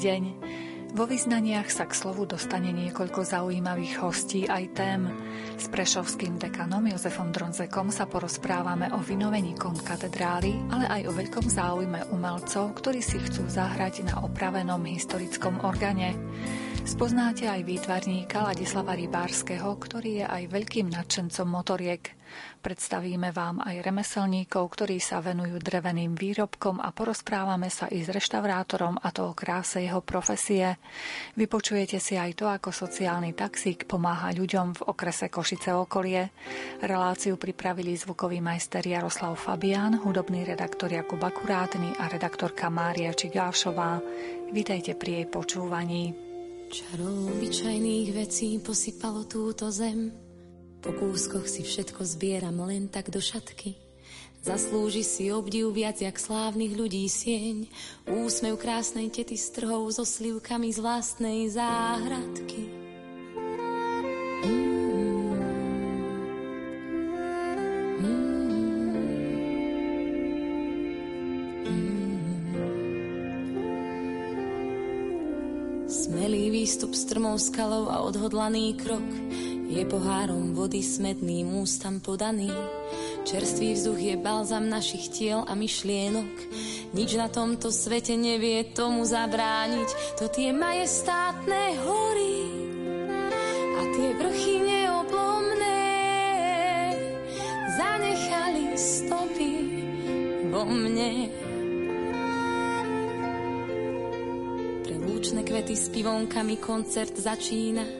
deň. Vo vyznaniach sa k slovu dostane niekoľko zaujímavých hostí aj tém. S prešovským dekanom Jozefom Dronzekom sa porozprávame o vynovení katedrály, ale aj o veľkom záujme umelcov, ktorí si chcú zahrať na opravenom historickom organe. Spoznáte aj výtvarníka Ladislava Rybárskeho, ktorý je aj veľkým nadšencom motoriek. Predstavíme vám aj remeselníkov, ktorí sa venujú dreveným výrobkom a porozprávame sa i s reštaurátorom a to o kráse jeho profesie. Vypočujete si aj to, ako sociálny taxík pomáha ľuďom v okrese Košice okolie. Reláciu pripravili zvukový majster Jaroslav Fabián, hudobný redaktor Jakub Akurátny a redaktorka Mária Čigášová. Vítajte pri jej počúvaní. Čarou obyčajných vecí posypalo túto zem po kúskoch si všetko zbieram len tak do šatky. Zaslúži si obdiv viac jak slávnych ľudí sieň. Úsmev krásnej tety s trhou so slivkami z vlastnej záhradky. Smelý výstup strmou skalou a odhodlaný krok je pohárom vody smetným ústam podaný. Čerstvý vzduch je balzam našich tiel a myšlienok. Nič na tomto svete nevie tomu zabrániť. To tie majestátne hory a tie vrchy neoblomné zanechali stopy vo mne. Pre lúčne kvety s pivonkami koncert začína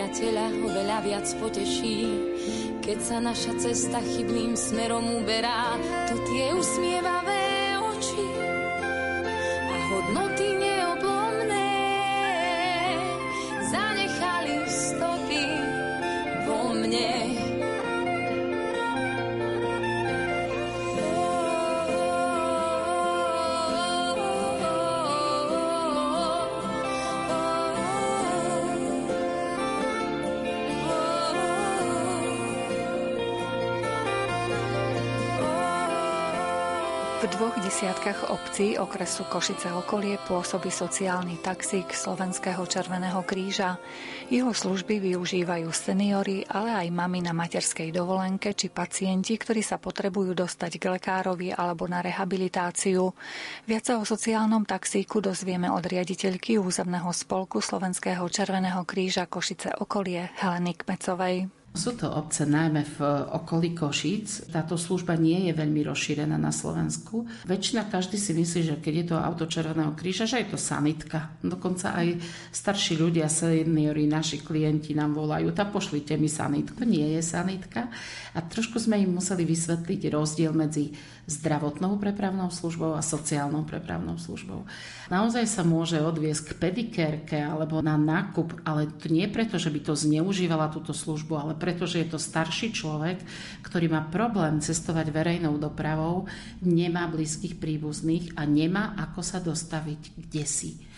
Priateľa ho veľa viac poteší, keď sa naša cesta chybným smerom uberá, to tie usmievavé dvoch desiatkách obcí okresu Košice okolie pôsobí sociálny taxík Slovenského Červeného kríža. Jeho služby využívajú seniory, ale aj mami na materskej dovolenke či pacienti, ktorí sa potrebujú dostať k lekárovi alebo na rehabilitáciu. Viac sa o sociálnom taxíku dozvieme od riaditeľky územného spolku Slovenského Červeného kríža Košice okolie Heleny Kmecovej. Sú to obce najmä v okolí Košíc. Táto služba nie je veľmi rozšírená na Slovensku. Väčšina každý si myslí, že keď je to auto Červeného kríža, že je to sanitka. Dokonca aj starší ľudia, seniori, naši klienti nám volajú, tá pošlite mi sanitku. Nie je sanitka. A trošku sme im museli vysvetliť rozdiel medzi zdravotnou prepravnou službou a sociálnou prepravnou službou. Naozaj sa môže odviesť k pedikérke alebo na nákup, ale to nie preto, že by to zneužívala túto službu, ale preto, že je to starší človek, ktorý má problém cestovať verejnou dopravou, nemá blízkych príbuzných a nemá ako sa dostaviť kde si.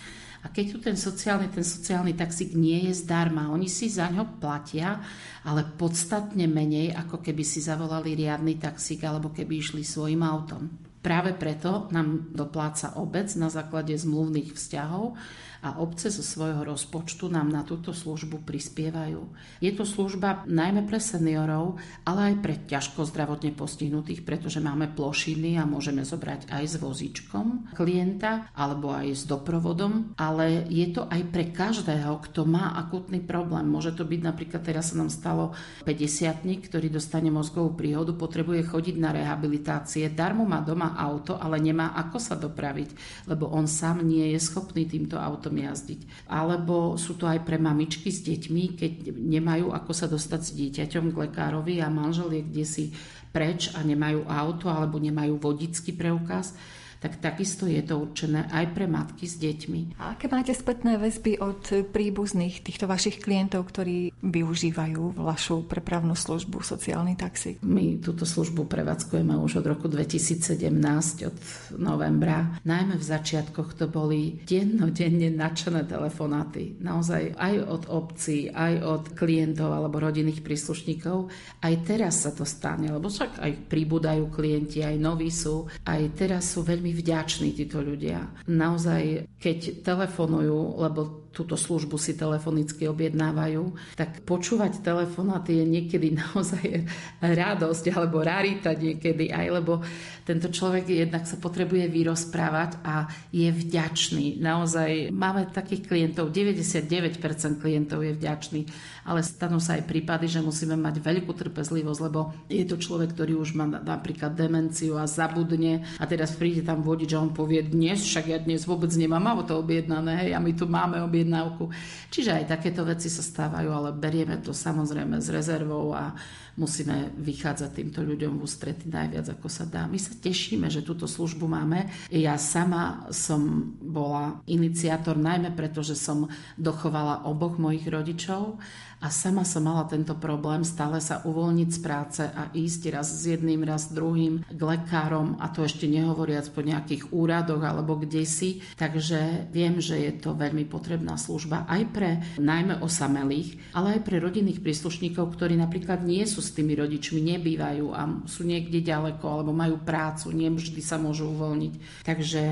A keď tu ten sociálny, ten sociálny taxík nie je zdarma, oni si za ňo platia, ale podstatne menej, ako keby si zavolali riadny taxík alebo keby išli svojim autom. Práve preto nám dopláca obec na základe zmluvných vzťahov a obce zo svojho rozpočtu nám na túto službu prispievajú. Je to služba najmä pre seniorov, ale aj pre ťažko zdravotne postihnutých, pretože máme plošiny a môžeme zobrať aj s vozíčkom klienta alebo aj s doprovodom, ale je to aj pre každého, kto má akutný problém. Môže to byť napríklad, teraz sa nám stalo 50 ktorý dostane mozgovú príhodu, potrebuje chodiť na rehabilitácie, darmo má doma auto, ale nemá ako sa dopraviť, lebo on sám nie je schopný týmto autom autom jazdiť. Alebo sú to aj pre mamičky s deťmi, keď nemajú ako sa dostať s dieťaťom k lekárovi a manžel je kde si preč a nemajú auto alebo nemajú vodický preukaz tak takisto je to určené aj pre matky s deťmi. A aké máte spätné väzby od príbuzných týchto vašich klientov, ktorí využívajú vašu prepravnú službu sociálny taxi? My túto službu prevádzkujeme už od roku 2017, od novembra. Najmä v začiatkoch to boli dennodenne nadšené telefonáty. Naozaj aj od obcí, aj od klientov alebo rodinných príslušníkov. Aj teraz sa to stane, lebo však aj pribúdajú klienti, aj noví sú. Aj teraz sú veľmi vďační títo ľudia. Naozaj, keď telefonujú, lebo túto službu si telefonicky objednávajú, tak počúvať telefonáty je niekedy naozaj radosť alebo rarita niekedy aj, lebo tento človek jednak sa potrebuje vyrozprávať a je vďačný. Naozaj máme takých klientov, 99% klientov je vďačný, ale stanú sa aj prípady, že musíme mať veľkú trpezlivosť, lebo je to človek, ktorý už má napríklad demenciu a zabudne a teraz príde tam vodič a on povie dnes, však ja dnes vôbec nemám auto objednané, hej, a my tu máme objednávku. Čiže aj takéto veci sa stávajú, ale berieme to samozrejme s rezervou a musíme vychádzať týmto ľuďom v ústrety najviac, ako sa dá. My sa tešíme, že túto službu máme. Ja sama som bola iniciátor najmä preto, že som dochovala oboch mojich rodičov a sama som mala tento problém stále sa uvoľniť z práce a ísť raz s jedným, raz s druhým k lekárom a to ešte nehovoriac po nejakých úradoch alebo kde si. Takže viem, že je to veľmi potrebná služba aj pre najmä osamelých, ale aj pre rodinných príslušníkov, ktorí napríklad nie sú s tými rodičmi, nebývajú a sú niekde ďaleko alebo majú prácu, nie vždy sa môžu uvoľniť. Takže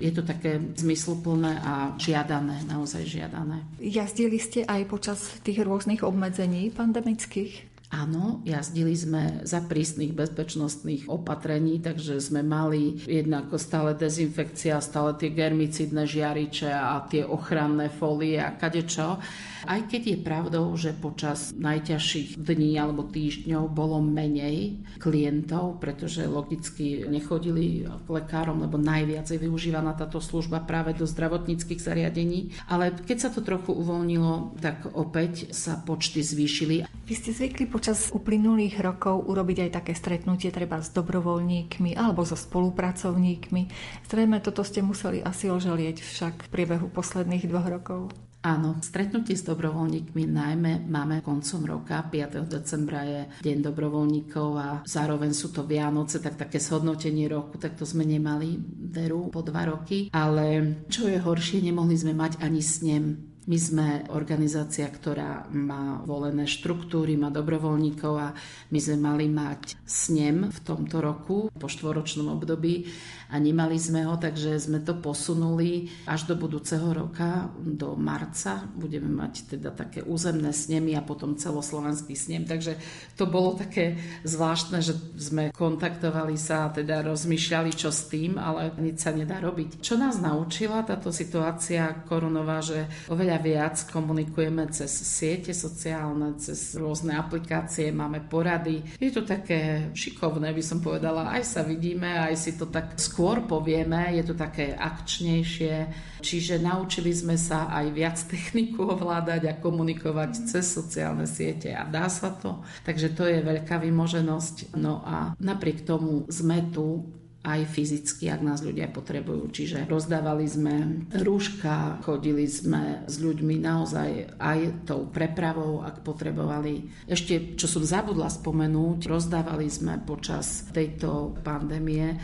je to také zmysluplné a žiadané, naozaj žiadané. Jazdili ste aj počas tých rôznych obmedzení pandemických? Áno, jazdili sme za prísnych bezpečnostných opatrení, takže sme mali jednak stále dezinfekcia, stále tie germicidné žiariče a tie ochranné folie a kadečo. Aj keď je pravdou, že počas najťažších dní alebo týždňov bolo menej klientov, pretože logicky nechodili k lekárom, lebo najviac je využívaná táto služba práve do zdravotníckých zariadení. Ale keď sa to trochu uvoľnilo, tak opäť sa počty zvýšili. Vy ste zvykli počas uplynulých rokov urobiť aj také stretnutie treba s dobrovoľníkmi alebo so spolupracovníkmi. Zrejme toto ste museli asi oželieť však v priebehu posledných dvoch rokov. Áno, stretnutie s dobrovoľníkmi najmä máme koncom roka, 5. decembra je Deň dobrovoľníkov a zároveň sú to Vianoce, tak také shodnotenie roku, tak to sme nemali veru po dva roky. Ale čo je horšie, nemohli sme mať ani snem my sme organizácia, ktorá má volené štruktúry, má dobrovoľníkov a my sme mali mať snem v tomto roku po štvoročnom období a nemali sme ho, takže sme to posunuli až do budúceho roka, do marca. Budeme mať teda také územné snemy a potom celoslovenský snem, takže to bolo také zvláštne, že sme kontaktovali sa a teda rozmýšľali, čo s tým, ale nič sa nedá robiť. Čo nás naučila táto situácia koronová, že oveľa viac komunikujeme cez siete sociálne, cez rôzne aplikácie, máme porady. Je to také šikovné, by som povedala, aj sa vidíme, aj si to tak skôr povieme, je to také akčnejšie, čiže naučili sme sa aj viac techniku ovládať a komunikovať cez sociálne siete a dá sa to. Takže to je veľká vymoženosť. No a napriek tomu sme tu aj fyzicky, ak nás ľudia potrebujú. Čiže rozdávali sme rúška, chodili sme s ľuďmi naozaj aj tou prepravou, ak potrebovali. Ešte, čo som zabudla spomenúť, rozdávali sme počas tejto pandémie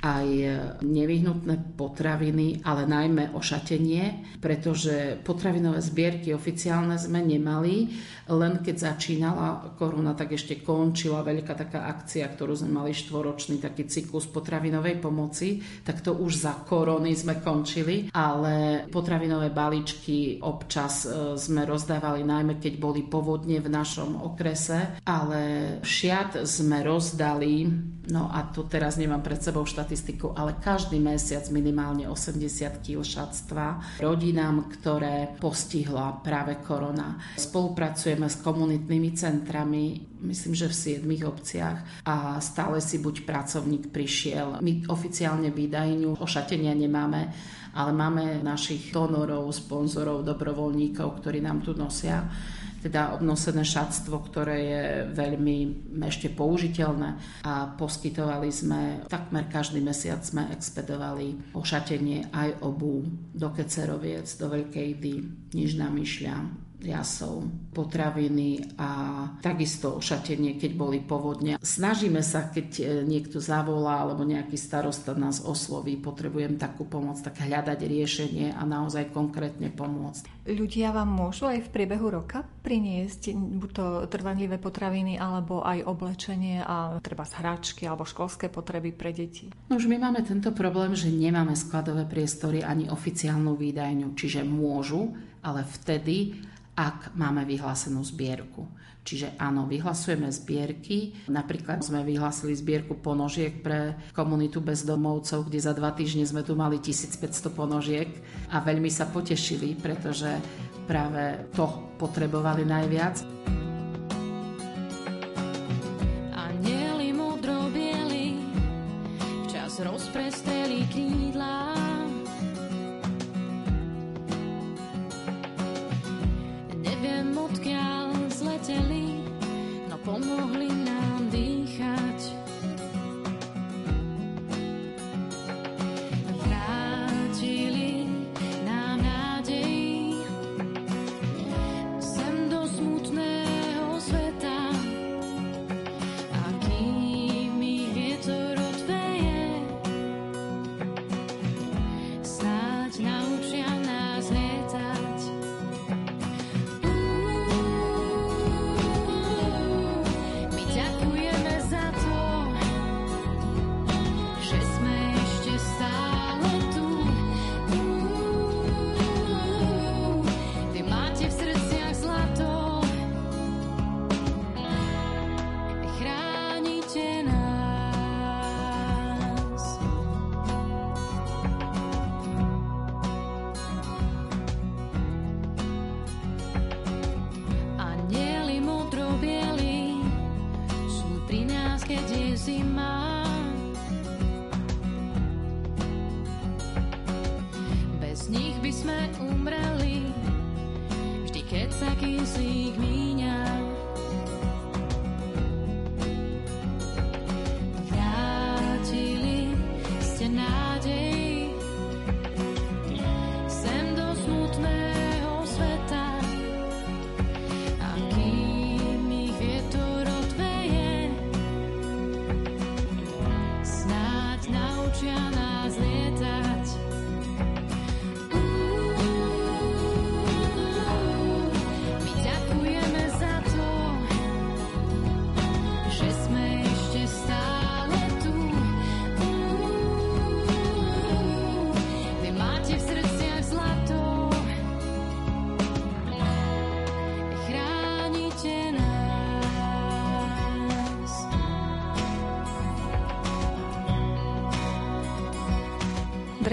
aj nevyhnutné potraviny, ale najmä ošatenie, pretože potravinové zbierky oficiálne sme nemali. Len keď začínala korona, tak ešte končila veľká taká akcia, ktorú sme mali štvoročný taký cyklus potravinovej pomoci, tak to už za korony sme končili, ale potravinové balíčky občas e, sme rozdávali najmä keď boli povodne v našom okrese, ale šiat sme rozdali, no a tu teraz nemám pred sebou štatistiku, ale každý mesiac minimálne 80 kg šatstva rodinám, ktoré postihla práve korona. Spolupracujeme s komunitnými centrami. myslím, že v siedmých obciach a stále si buď pracovník prišiel. My oficiálne výdajňu ošatenia nemáme, ale máme našich donorov, sponzorov, dobrovoľníkov, ktorí nám tu nosia teda obnosené šatstvo, ktoré je veľmi ešte použiteľné a poskytovali sme, takmer každý mesiac sme expedovali ošatenie aj obu do Keceroviec, do Veľkej Dy, Nižná Myšľa, jasov, potraviny a takisto ošatenie, keď boli povodne. Snažíme sa, keď e, niekto zavolá alebo nejaký starosta nás osloví, potrebujem takú pomoc, tak hľadať riešenie a naozaj konkrétne pomôcť. Ľudia vám môžu aj v priebehu roka priniesť buď to trvanlivé potraviny alebo aj oblečenie a treba hračky alebo školské potreby pre deti? No už my máme tento problém, že nemáme skladové priestory ani oficiálnu výdajňu, čiže môžu, ale vtedy, ak máme vyhlásenú zbierku. Čiže áno, vyhlasujeme zbierky. Napríklad sme vyhlásili zbierku ponožiek pre komunitu bezdomovcov, kde za dva týždne sme tu mali 1500 ponožiek a veľmi sa potešili, pretože práve to potrebovali najviac.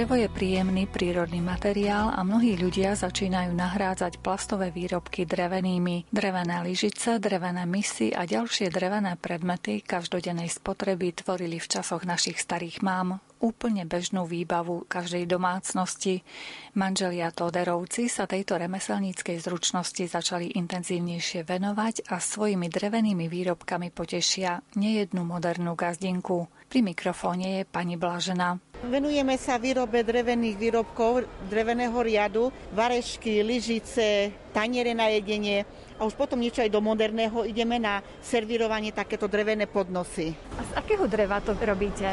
Drevo je príjemný prírodný materiál a mnohí ľudia začínajú nahrádzať plastové výrobky drevenými. Drevené lyžice, drevené misy a ďalšie drevené predmety každodennej spotreby tvorili v časoch našich starých mám úplne bežnú výbavu každej domácnosti. Manželia Toderovci sa tejto remeselníckej zručnosti začali intenzívnejšie venovať a svojimi drevenými výrobkami potešia nejednú modernú gazdinku. Pri mikrofóne je pani Blažena. Venujeme sa výrobe drevených výrobkov, dreveného riadu, varešky, lyžice, taniere na jedenie a už potom niečo aj do moderného ideme na servírovanie takéto drevené podnosy. A z akého dreva to robíte?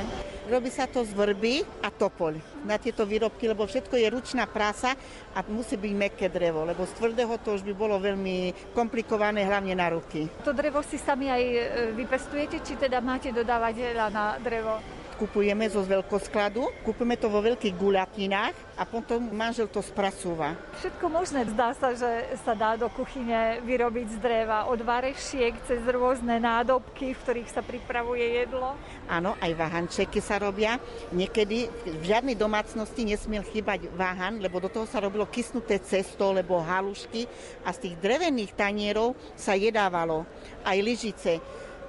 Robí sa to z vrby a topoľ na tieto výrobky, lebo všetko je ručná práca a musí byť meké drevo, lebo z tvrdého to už by bolo veľmi komplikované, hlavne na ruky. To drevo si sami aj e, vypestujete, či teda máte dodávateľa na drevo? Kupujeme zo veľkoskladu, kupujeme to vo veľkých guľatinách a potom manžel to spracúva. Všetko možné zdá sa, že sa dá do kuchyne vyrobiť z dreva, od varešiek cez rôzne nádobky, v ktorých sa pripravuje jedlo. Áno, aj váhančeky sa robia. Niekedy v žiadnej domácnosti nesmiel chýbať váhan, lebo do toho sa robilo kysnuté cesto, lebo halušky a z tých drevených tanierov sa jedávalo aj lyžice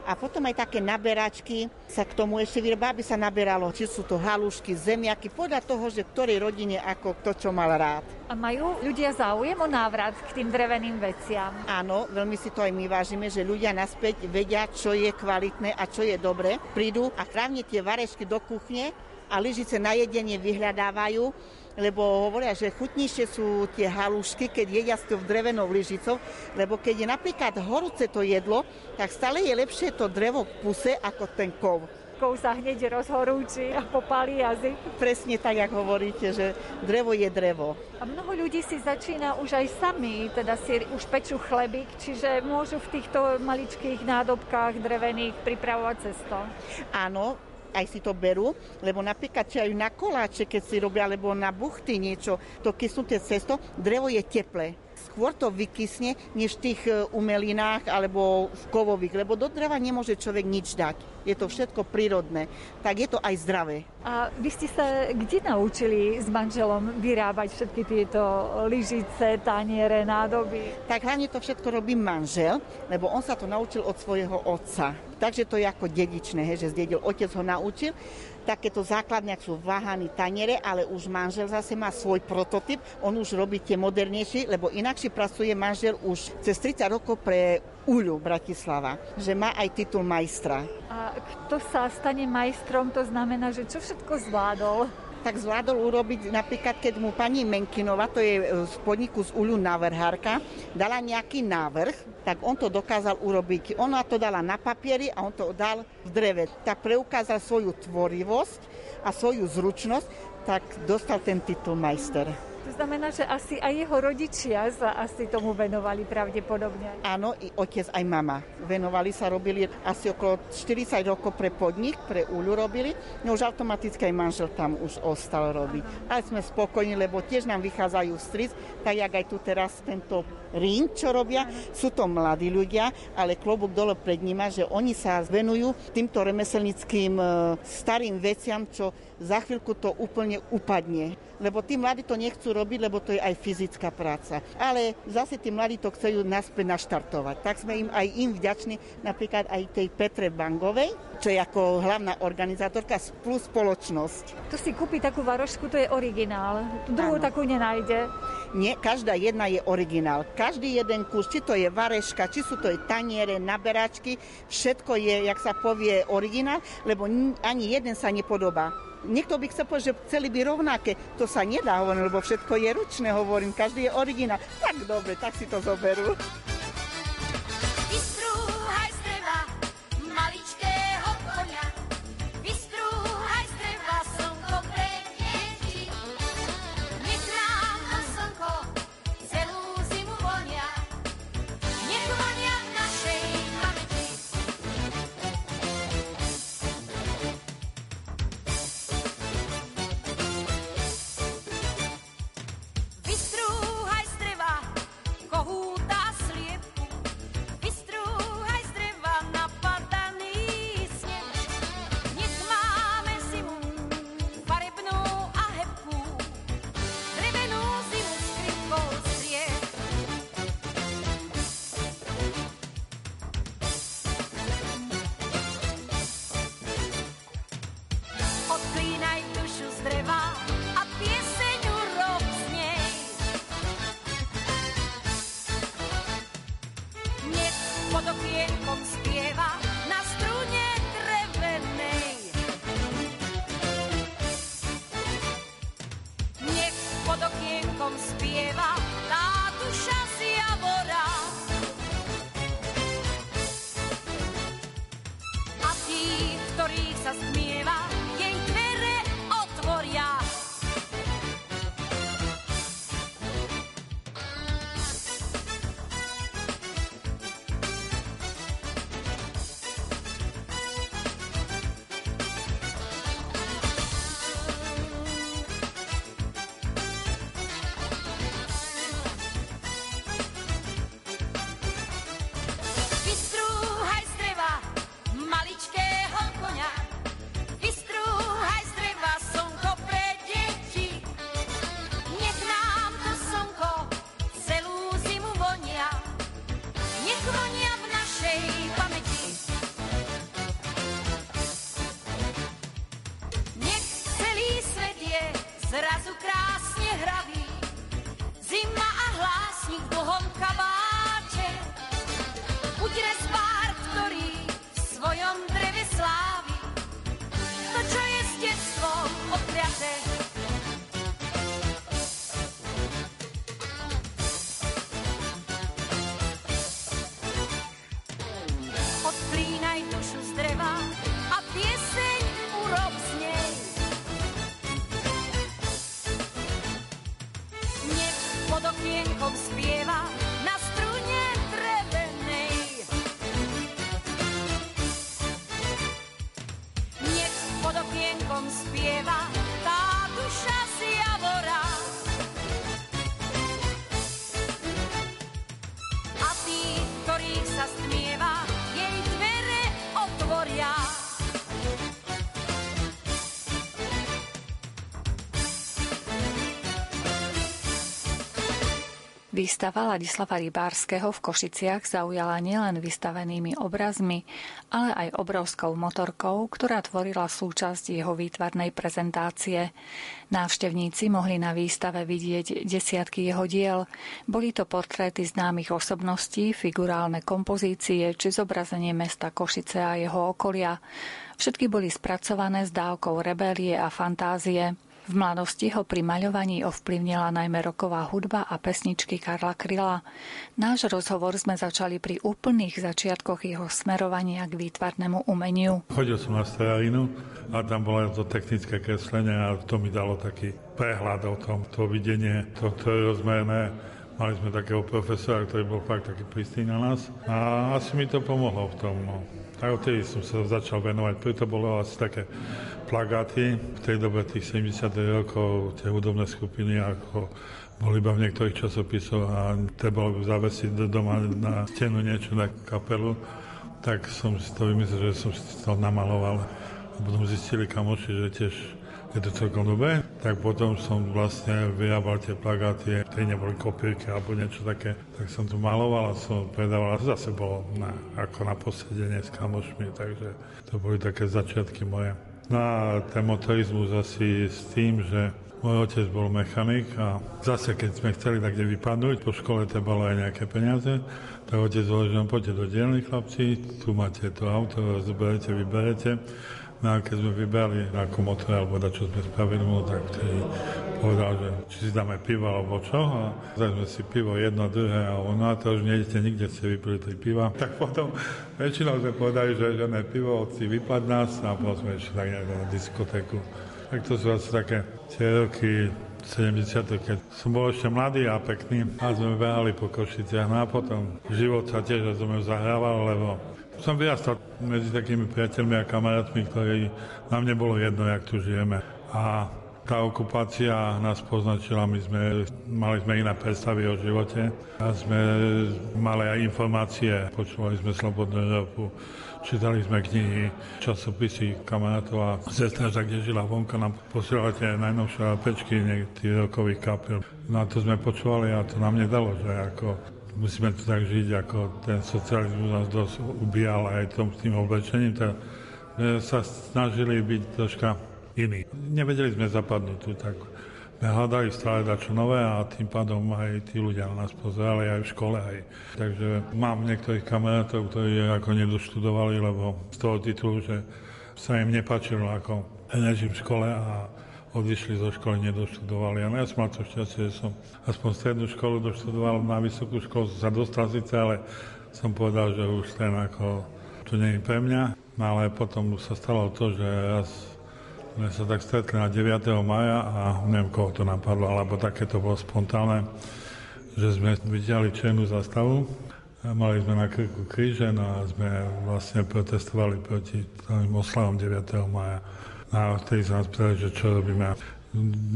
a potom aj také naberačky sa k tomu ešte vyrába, aby sa naberalo, či sú to halušky, zemiaky, podľa toho, že ktorej rodine ako kto čo mal rád. A majú ľudia záujem o návrat k tým dreveným veciam? Áno, veľmi si to aj my vážime, že ľudia naspäť vedia, čo je kvalitné a čo je dobre. Prídu a krávne tie varešky do kuchne a lyžice na jedenie vyhľadávajú lebo hovoria, že chutnejšie sú tie halušky, keď jedia s tou drevenou lyžicou, lebo keď je napríklad horúce to jedlo, tak stále je lepšie to drevo v puse ako ten kov kov sa hneď rozhorúči a popálí jazyk. Presne tak, ako hovoríte, že drevo je drevo. A mnoho ľudí si začína už aj sami, teda si už pečú chlebík, čiže môžu v týchto maličkých nádobkách drevených pripravovať cesto. Áno, aj si to berú, lebo napríklad či aj na koláče, keď si robia, alebo na buchty niečo, to kysnuté cesto, drevo je teplé skôr to vykysne, než v tých e, umelinách alebo v kovových, lebo do dreva nemôže človek nič dať. Je to všetko prírodné. Tak je to aj zdravé. A vy ste sa kde naučili s manželom vyrábať všetky tieto lyžice, taniere, nádoby? Tak hlavne to všetko robí manžel, lebo on sa to naučil od svojho otca. Takže to je ako dedičné, he, že zdedil. Otec ho naučil takéto základne, sú váhaní taniere, ale už manžel zase má svoj prototyp, on už robí tie modernejšie, lebo inakšie pracuje manžel už cez 30 rokov pre Uľu Bratislava, že má aj titul majstra. A kto sa stane majstrom, to znamená, že čo všetko zvládol? Tak zvládol urobiť napríklad, keď mu pani Menkinova, to je z podniku z Uľu návrhárka, dala nejaký návrh, tak on to dokázal urobiť. Ona to dala na papieri a on to dal v dreve. Tak preukázal svoju tvorivosť a svoju zručnosť, tak dostal ten titul majster. To znamená, že asi aj jeho rodičia sa asi tomu venovali pravdepodobne. Áno, i otec, aj mama. Venovali sa, robili asi okolo 40 rokov pre podnik, pre úľu robili. No už automaticky aj manžel tam už ostal robiť. Ale sme spokojní, lebo tiež nám vychádzajú stric, tak jak aj tu teraz tento ring, čo robia. Sú to mladí ľudia, ale klobúk dole pred nima, že oni sa venujú týmto remeselnickým e, starým veciam, čo za chvíľku to úplne upadne lebo tí mladí to nechcú robiť, lebo to je aj fyzická práca. Ale zase tí mladí to chcú naspäť naštartovať. Tak sme im aj im vďační, napríklad aj tej Petre Bangovej, čo je ako hlavná organizátorka plus spoločnosť. Tu si kúpi takú varošku, to je originál. Druhú ano. takú nenájde. Nie, každá jedna je originál. Každý jeden kus, či to je vareška, či sú to je taniere, naberačky, všetko je, jak sa povie, originál, lebo ani jeden sa nepodobá niekto by chcel povedať, že chceli by rovnaké. To sa nedá, hovorím, lebo všetko je ručné, hovorím, každý je originál. Tak dobre, tak si to zoberú. okienkom spieva. Výstava Ladislava Rybárskeho v Košiciach zaujala nielen vystavenými obrazmi, ale aj obrovskou motorkou, ktorá tvorila súčasť jeho výtvarnej prezentácie. Návštevníci mohli na výstave vidieť desiatky jeho diel. Boli to portréty známych osobností, figurálne kompozície či zobrazenie mesta Košice a jeho okolia. Všetky boli spracované s dávkou rebélie a fantázie. V mladosti ho pri maľovaní ovplyvnila najmä roková hudba a pesničky Karla Kryla. Náš rozhovor sme začali pri úplných začiatkoch jeho smerovania k výtvarnému umeniu. Chodil som na strelinu a tam bolo to technické kreslenie a to mi dalo taký prehľad o tom, to videnie, to, to je rozmerné. Mali sme takého profesora, ktorý bol fakt taký prísny na nás a asi mi to pomohlo v tom. No. A odtedy som sa začal venovať, preto bolo asi také plagáty v tej dobe tých 70 rokov, tie hudobné skupiny, ako boli iba v niektorých časopisoch a treba zavesiť do doma na stenu niečo na kapelu, tak som si to vymyslel, že som si to namaloval. A potom zistili kamoši, že tiež je to celkom dobré, tak potom som vlastne vyrábal tie plagáty, tie neboli kopírky alebo niečo také, tak som to maloval a som predával a zase bolo na, ako na posedenie s kamošmi, takže to boli také začiatky moje. No a ten motorizmus asi s tým, že môj otec bol mechanik a zase keď sme chceli tak vypadnúť, po škole to bolo aj nejaké peniaze, tak otec hovoril, že poďte do dielny chlapci, tu máte to auto, zoberete, vyberete No a keď sme vybrali ako motor alebo da čo sme spravili mu, tak vtedy povedal, že či si dáme pivo alebo čo. A tak sme si pivo jedno, druhé a ono a to už nejdete nikde, ste vypili tri piva. Tak potom väčšinou sme povedali, že, že ne pivo, si vypad nás a potom sme išli tak nejak na diskotéku. Tak to sú asi také tie roky 70. keď som bol ešte mladý a pekný a sme behali po Košiciach. No a potom život sa tiež zo zahrával, lebo som vyrastal medzi takými priateľmi a kamarátmi, ktorí nám nebolo jedno, jak tu žijeme. A tá okupácia nás poznačila, my sme, mali sme iné predstavy o živote a sme mali aj informácie, počúvali sme Slobodnú Európu, čítali sme knihy, časopisy kamarátov a sestra, kde žila vonka, nám posielala tie najnovšie pečky niektorých rokových kapiel. No a to sme počúvali a to nám nedalo, že ako musíme to tak žiť, ako ten socializmus nás dosť ubíjal aj tom, tým oblečením, tak sme sa snažili byť troška iní. Nevedeli sme zapadnúť tu, tak sme hľadali stále dačo nové a tým pádom aj tí ľudia nás pozerali aj v škole. Aj. Takže mám niektorých kamarátov, ktorí ako nedoštudovali, lebo z toho titulu, že sa im nepačilo ako režim v škole a odišli zo školy, nedoštudovali. A ja som mal to šťastie, že som aspoň strednú školu doštudoval, na vysokú školu sa dostal síce, ale som povedal, že už ten ako, to nie je pre mňa. No ale potom sa stalo to, že raz sme sa tak stretli na 9. maja a neviem, koho to napadlo, alebo také to bolo spontánne, že sme videli černú zastavu. Mali sme na krku kríže no a sme vlastne protestovali proti tým oslavom 9. maja a vtedy sa nás pýtali, že čo robíme.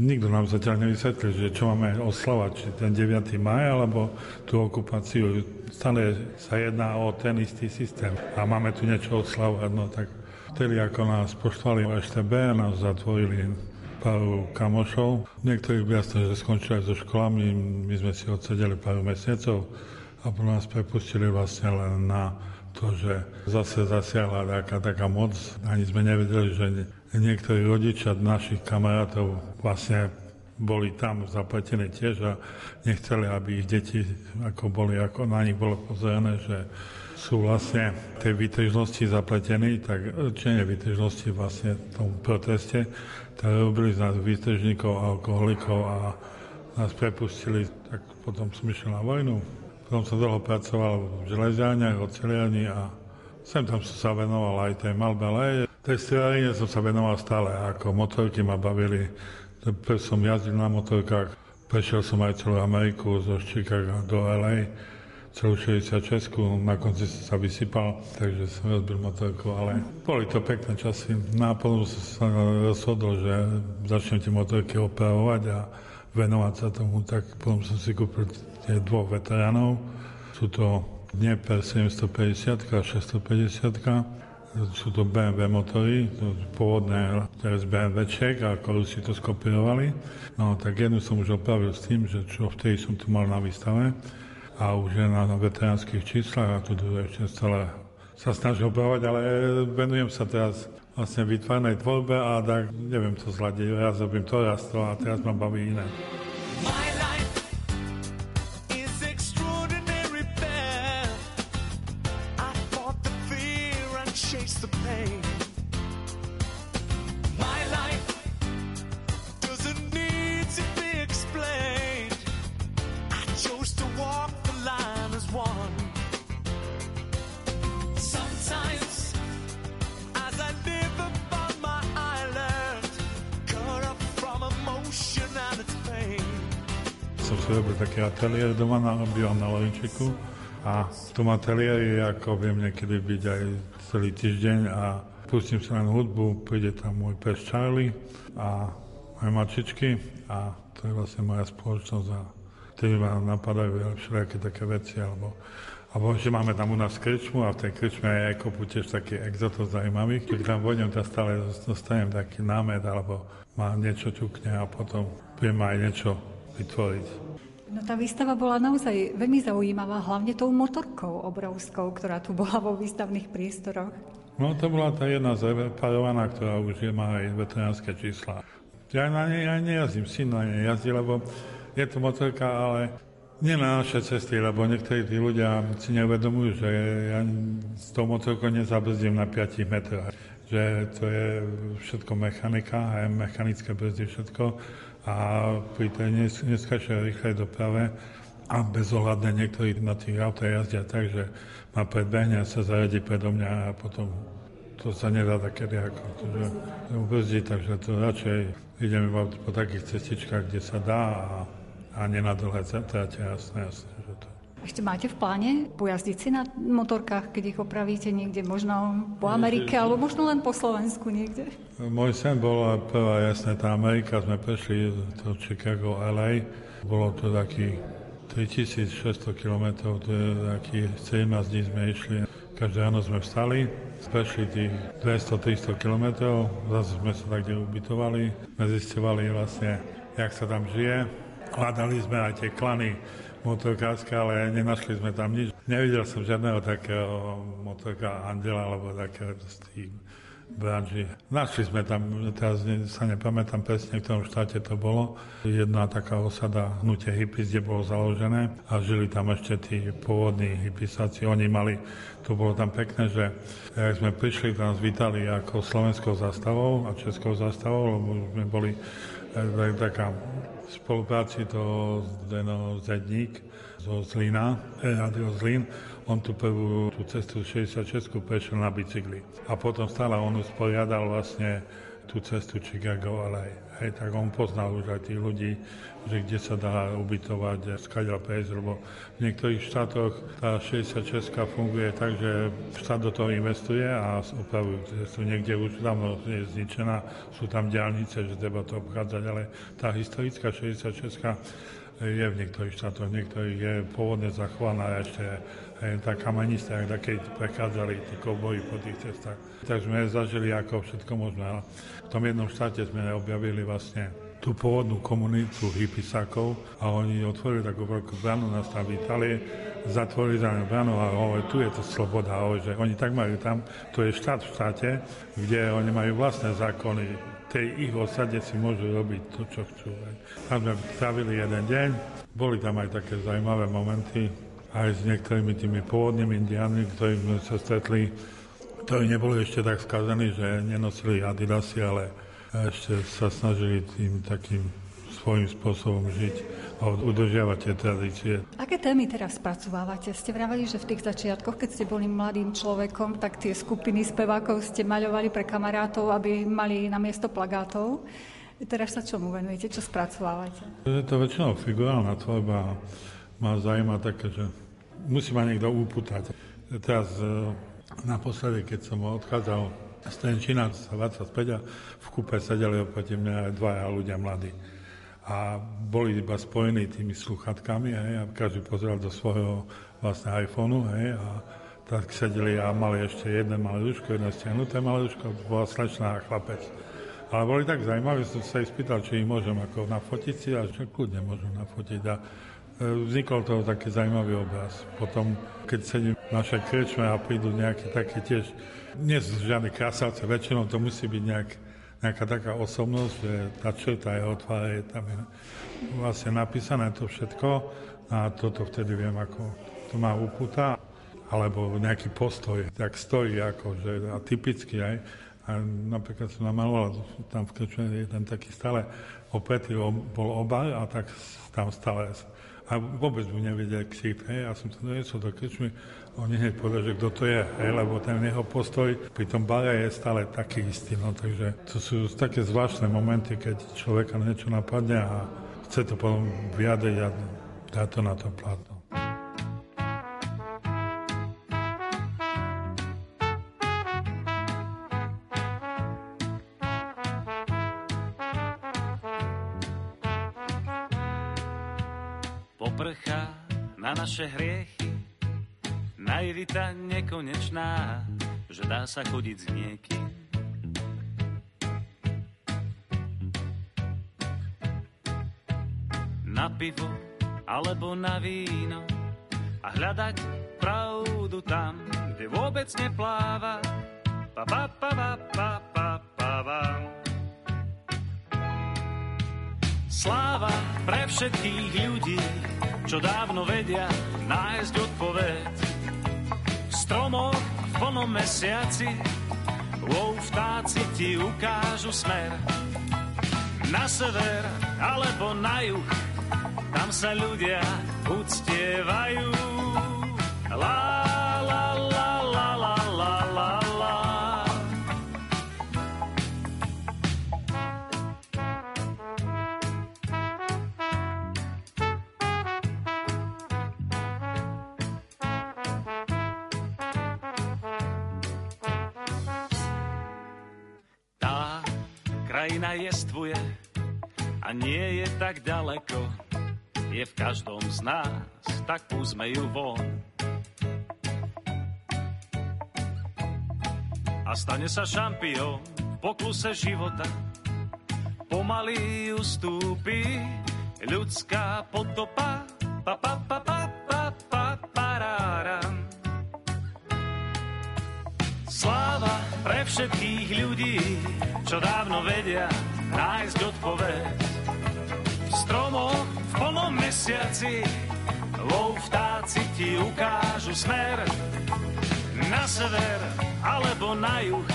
Nikto nám zatiaľ nevysvetlil, že čo máme oslavať, či ten 9. maj, alebo tú okupáciu. Stále sa jedná o ten istý systém a máme tu niečo oslavovať, no tak vtedy ako nás poštvali EŠTB a nás zatvorili pár kamošov. Niektorí jasne, že skončili aj so školami, my sme si odsedeli pár mesiacov a potom nás prepustili vlastne len na to, že zase zasiahla taká, taká moc. Ani sme nevedeli, že niektorí rodičia našich kamarátov vlastne boli tam zapletení tiež a nechceli, aby ich deti ako boli, ako na nich bolo pozerané, že sú vlastne tej výtržnosti zapletení, tak čenie výtržnosti vlastne v tom proteste, tak robili z nás výtržníkov, alkoholikov a nás prepustili, tak potom som išiel na vojnu. Potom som dlho pracoval v železiarniach, oceliarni a sem tam som sa venoval aj tej malbe, ale tej strelárine som sa venoval stále, ako motorky ma bavili. Som jazdil na motorkách, prešiel som aj celú Ameriku zo Chicago do LA, celú 66, na konci som sa vysypal, takže som rozbil motorku, ale boli to pekné časy. No a potom som sa rozhodol, že začnem tie motorky opravovať a venovať sa tomu, tak potom som si kúpil tie dvoch veteránov. Sú to Dnieper 750 a 650 sú to BMW motory, to pôvodné teraz BMWček a si to skopírovali. No tak jednu som už opravil s tým, že čo vtedy som tu mal na výstave a už je na veteránskych číslach a tu ešte stále sa snažím opravovať, ale venujem sa teraz vlastne vytvarnej tvorbe a tak neviem to zladiť. Raz robím to, raz to a teraz ma baví iné. ateliér Lovinčiku a v tom ateliéri ako viem niekedy byť aj celý týždeň a pustím sa na hudbu, príde tam môj pes Charlie a moje mačičky a to je vlastne moja spoločnosť a vtedy ma napadajú všelijaké také veci alebo alebo že máme tam u nás krčmu a v tej krčme je aj kopu tiež taký exotov zaujímavých, keď tam vodňom, tak stále dostanem taký námet alebo má niečo ťukne a potom viem aj niečo vytvoriť. No tá výstava bola naozaj veľmi zaujímavá, hlavne tou motorkou obrovskou, ktorá tu bola vo výstavných priestoroch. No to bola tá jedna zreparovaná, ktorá už je, má aj veteránske čísla. Ja na nej aj nejazdím, syn na nej jazdí, lebo je to motorka, ale nie na naše cesty, lebo niektorí tí ľudia si neuvedomujú, že ja s tou motorkou nezabrzdím na 5 metroch. Že to je všetko mechanika, aj mechanické brzdy, všetko a pri tej neskáčej rýchlej doprave a bezohľadne niektorí na tých autách jazdia tak, že ma predbehne a sa zaradí predo mňa a potom to sa nedá takedy ako že brzdí, takže to radšej ideme po takých cestičkách, kde sa dá a, a dlhé trate, jasné, jasné, že to ešte máte v pláne pojazdiť si na motorkách, keď ich opravíte niekde, možno po Amerike, alebo možno len po Slovensku niekde? Môj sen bola prvá, jasne, tá Amerika, sme prešli do Chicago, LA. Bolo to taký 3600 km, to je taký 17 dní sme išli. Každé ráno sme vstali, prešli tých 200-300 km, zase sme sa tak kde ubytovali, sme zistovali vlastne, jak sa tam žije. Hľadali sme aj tie klany, motorkárska, ale nenašli sme tam nič. Nevidel som žiadneho takého motorka Andela alebo takého z tých branži. Našli sme tam, teraz sa nepamätám presne, v ktorom štáte to bolo, jedna taká osada hnutie hippies, kde bolo založené a žili tam ešte tí pôvodní hippisáci. Oni mali, to bolo tam pekné, že jak sme prišli, tam nás vítali ako slovenskou zastavou a českou zastavou, lebo sme boli eh, taká spolupráci to Zdeno Zedník zo Zlína, eh, Radio Zlín, on tu prvú tú cestu 66 prešiel na bicykli. A potom stále on usporiadal vlastne tú cestu Chicago LA. Hej, tak on poznal už aj tých ľudí, že kde sa dá ubytovať, skaďa prejsť, lebo v niektorých štátoch tá 66 funguje tak, že štát do toho investuje a opravujú cestu. Niekde už dávno je zničená, sú tam diálnice, že treba to obchádzať, ale tá historická 66 je v niektorých štátoch, niektorých je pôvodne zachovaná ešte tá kamenista, ak keď prechádzali tí kouboji po tých cestách. Tak sme zažili ako všetko možné. V tom jednom štáte sme objavili vlastne tú pôvodnú komunitu hippisákov a oni otvorili takú veľkú branu, nás tam vítali, zatvorili za branu a hovorí, tu je to sloboda, hovorí, že oni tak majú tam, to je štát v štáte, kde oni majú vlastné zákony, tej ich osade si môžu robiť to, čo chcú. Tam sme trávili jeden deň, boli tam aj také zaujímavé momenty, aj s niektorými tými pôvodnými indiánmi, ktorí sme sa stretli, ktorí neboli ešte tak skazení, že nenosili adidasy, ale ešte sa snažili tým takým svojím spôsobom žiť a udržiavať tie tradície. Aké témy teraz spracovávate? Ste vraveli, že v tých začiatkoch, keď ste boli mladým človekom, tak tie skupiny spevákov ste maľovali pre kamarátov, aby mali na miesto plagátov. Teraz sa čomu venujete? Čo spracovávate? Je to väčšinou figurálna tvorba ma zaujíma také, že musí ma niekto upútať. Teraz e, naposledy, keď som odchádzal z Tenčina sa vrácať späť a v kúpe sedeli oproti mňa aj dvaja ľudia mladí. A boli iba spojení tými sluchatkami hej, a každý pozeral do svojho vlastne iPhoneu hej, a tak sedeli a mali ešte jedné malé ľužko, jedno stiahnuté malé ľužko, bola slečná a chlapec. Ale boli tak zaujímaví, som sa ich spýtal, či ich môžem ako nafotiť si a že kľudne môžu nafotiť. A vznikol to taký zaujímavý obraz. Potom, keď sedím v našej krečme a prídu nejaké také tiež, nie sú žiadne krasavce, väčšinou to musí byť nejak, nejaká taká osobnosť, že tá črta jeho tváre je tam je vlastne napísané to všetko a toto vtedy viem, ako to má upúta alebo nejaký postoj, tak stojí akože a typicky aj. A napríklad som namaloval tam v krčme jeden taký stále opretý bol obar a tak tam stále a vôbec mu nevedel ksít, hej, ja som to doniesol do krčmy, on hneď povedal, že kto to je, hej, lebo ten jeho postoj pri tom bare je stále taký istý, no takže to sú také zvláštne momenty, keď človeka niečo napadne a chce to potom vyjadriť a dá to na to plátno. Naše hriechy. Naivita nekonečná, že dá sa chodiť s niekým. Na pivo alebo na víno a hľadať pravdu tam, kde vôbec nepláva. Pa, pa, pa, pa, pa, pa, pa, pa. Sláva pre všetkých ľudí, čo dávno vedia nájsť odpoveď. V stromoch v plnom mesiaci wow, vtáci ti ukážu smer. Na sever alebo na juh, tam sa ľudia uctievajú. Lá, každom z nás, tak púsme ju von. A stane sa šampión v pokluse života. Pomaly ustúpi ľudská potopa. Pa, pa, pa, pa, pa, pa, paráram. Sláva pre všetkých ľudí, čo dávno vedia nájsť odpoveď. V stromoch v plnom mesiaci lov vtáci ti ukážu smer na sever alebo na juh.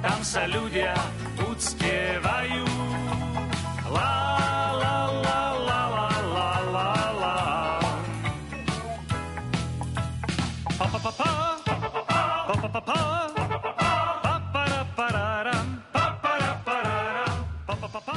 Tam sa ľudia uctievajú. La,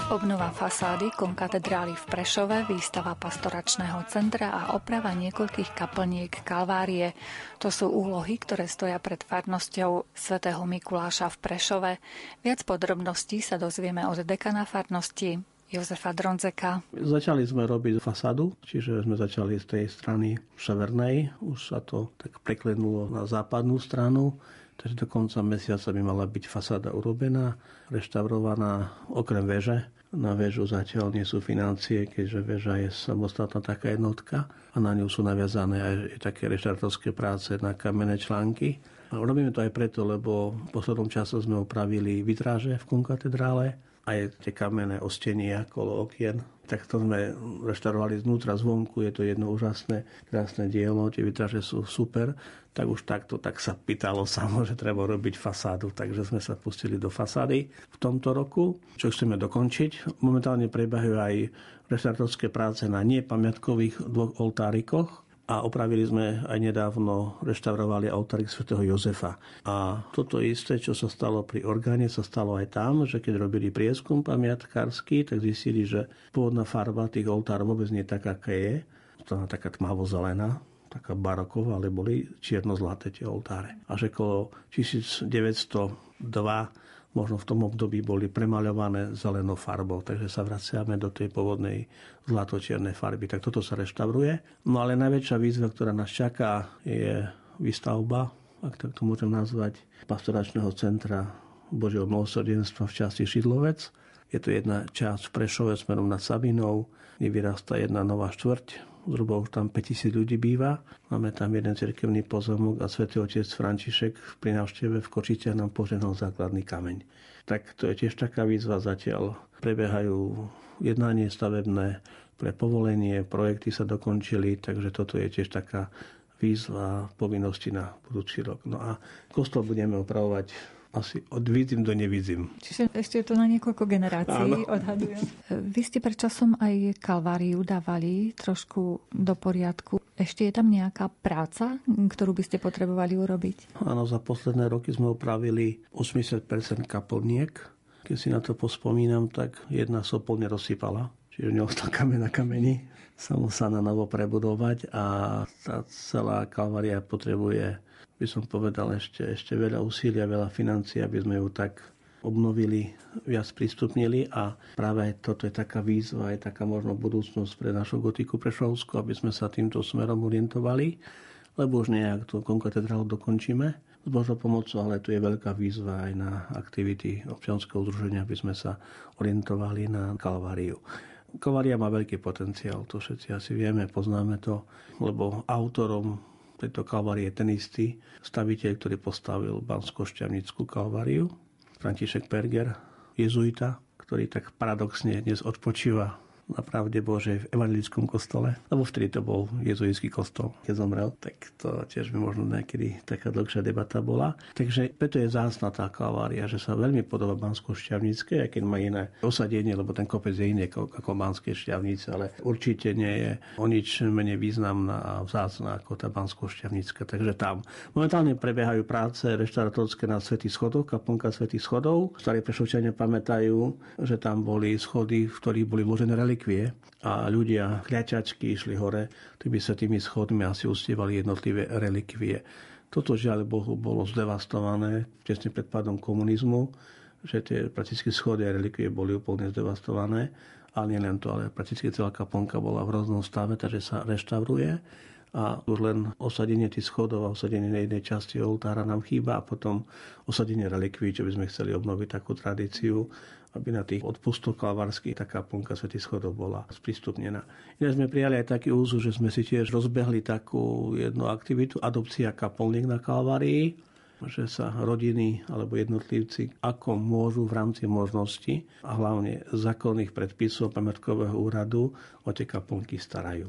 Obnova fasády konkatedrály v Prešove, výstava pastoračného centra a oprava niekoľkých kaplniek Kalvárie. To sú úlohy, ktoré stoja pred farnosťou svätého Mikuláša v Prešove. Viac podrobností sa dozvieme od dekana farnosti Jozefa Dronzeka. Začali sme robiť fasádu, čiže sme začali z tej strany severnej. Už sa to tak preklenulo na západnú stranu. Takže do konca mesiaca by mala byť fasáda urobená, reštaurovaná okrem veže na väžu zatiaľ nie sú financie, keďže väža je samostatná taká jednotka a na ňu sú naviazané aj také reštartovské práce na kamenné články. A robíme to aj preto, lebo v poslednom čase sme opravili vitráže v konkatedrále, aj tie kamenné ostenia kolo okien. Tak to sme reštaurovali znútra, zvonku, je to jedno úžasné, krásne dielo, tie vitráže sú super tak už takto tak sa pýtalo samo, že treba robiť fasádu, takže sme sa pustili do fasády v tomto roku, čo chceme dokončiť. Momentálne prebiehajú aj reštartovské práce na nepamiatkových dvoch oltárikoch, a opravili sme aj nedávno, reštaurovali oltárik svätého Jozefa. A toto isté, čo sa stalo pri orgáne, sa stalo aj tam, že keď robili prieskum pamiatkársky, tak zistili, že pôvodná farba tých oltárov vôbec nie je taká, aká je. To je taká tmavo-zelená, taká baroková, ale boli čierno-zlaté tie oltáre. Až okolo 1902 možno v tom období boli premaľované zelenou farbou, takže sa vraciame do tej pôvodnej zlatočiernej farby. Tak toto sa reštauruje. No ale najväčšia výzva, ktorá nás čaká, je výstavba, ak tak to môžem nazvať, pastoračného centra Božieho milosrdenstva v časti Šidlovec. Je to jedna časť v Prešove smerom nad Sabinou, kde vyrastá jedna nová štvrť, zhruba už tam 5000 ľudí býva. Máme tam jeden cirkevný pozemok a svätý otec František pri návšteve v Kočice nám poženal základný kameň. Tak to je tiež taká výzva zatiaľ. Prebiehajú jednanie stavebné pre povolenie, projekty sa dokončili, takže toto je tiež taká výzva povinnosti na budúci rok. No a kostol budeme opravovať asi od vidím do nevidím. Čiže ešte je to na niekoľko generácií, Áno. odhadujem. Vy ste predčasom aj kalváriu dávali trošku do poriadku. Ešte je tam nejaká práca, ktorú by ste potrebovali urobiť? Áno, za posledné roky sme upravili 80% kaplniek. Keď si na to pospomínam, tak jedna sa rozsypala, čiže neostal kamen na kameni. Samo sa na novo prebudovať a tá celá kalvária potrebuje by som povedal, ešte, ešte veľa úsilia, veľa financií, aby sme ju tak obnovili, viac prístupnili a práve toto je taká výzva, je taká možno budúcnosť pre našu gotiku Prešovsku, aby sme sa týmto smerom orientovali, lebo už nejak tú konkatedrálu dokončíme s Božou pomocou, ale tu je veľká výzva aj na aktivity občianského udruženia, aby sme sa orientovali na Kalváriu. Kalvária má veľký potenciál, to všetci asi vieme, poznáme to, lebo autorom tejto kalvárie ten istý staviteľ, ktorý postavil Bansko-Šťavnickú kalváriu, František Perger, jezuita, ktorý tak paradoxne dnes odpočíva na pravde Božej v evangelickom kostole, lebo vtedy to bol jezuitský kostol, keď zomrel, tak to tiež by možno niekedy taká dlhšia debata bola. Takže preto je zásna tá kalvária, že sa veľmi podoba bansko šťavnické, aj keď má iné osadenie, lebo ten kopec je iný ako, ako Banské šťavnice, ale určite nie je o nič menej významná a vzácná ako tá bansko šťavnická. Takže tam momentálne prebiehajú práce reštaurátorské na Svetých schodoch, kaplnka Svetých schodov. Starí prešovčania pamätajú, že tam boli schody, v ktorých boli vložené relikvie relikvie a ľudia kľačačky išli hore, tí sa tými schodmi asi ustievali jednotlivé relikvie. Toto žiaľ Bohu bolo zdevastované tesne pred pádom komunizmu, že tie prakticky schody a relikvie boli úplne zdevastované. Ale nie len to, ale prakticky celá kaponka bola v hroznom stave, takže sa reštauruje a už len osadenie tých schodov a osadenie jednej časti oltára nám chýba a potom osadenie relikví, čo by sme chceli obnoviť takú tradíciu aby na tých odpustoch kalvarských taká plnka Svetých schodov bola sprístupnená. Iné sme prijali aj taký úzu, že sme si tiež rozbehli takú jednu aktivitu, adopcia kaplník na Kalvárii, že sa rodiny alebo jednotlivci ako môžu v rámci možnosti a hlavne zákonných predpisov pamätkového úradu o tie kaplnky starajú.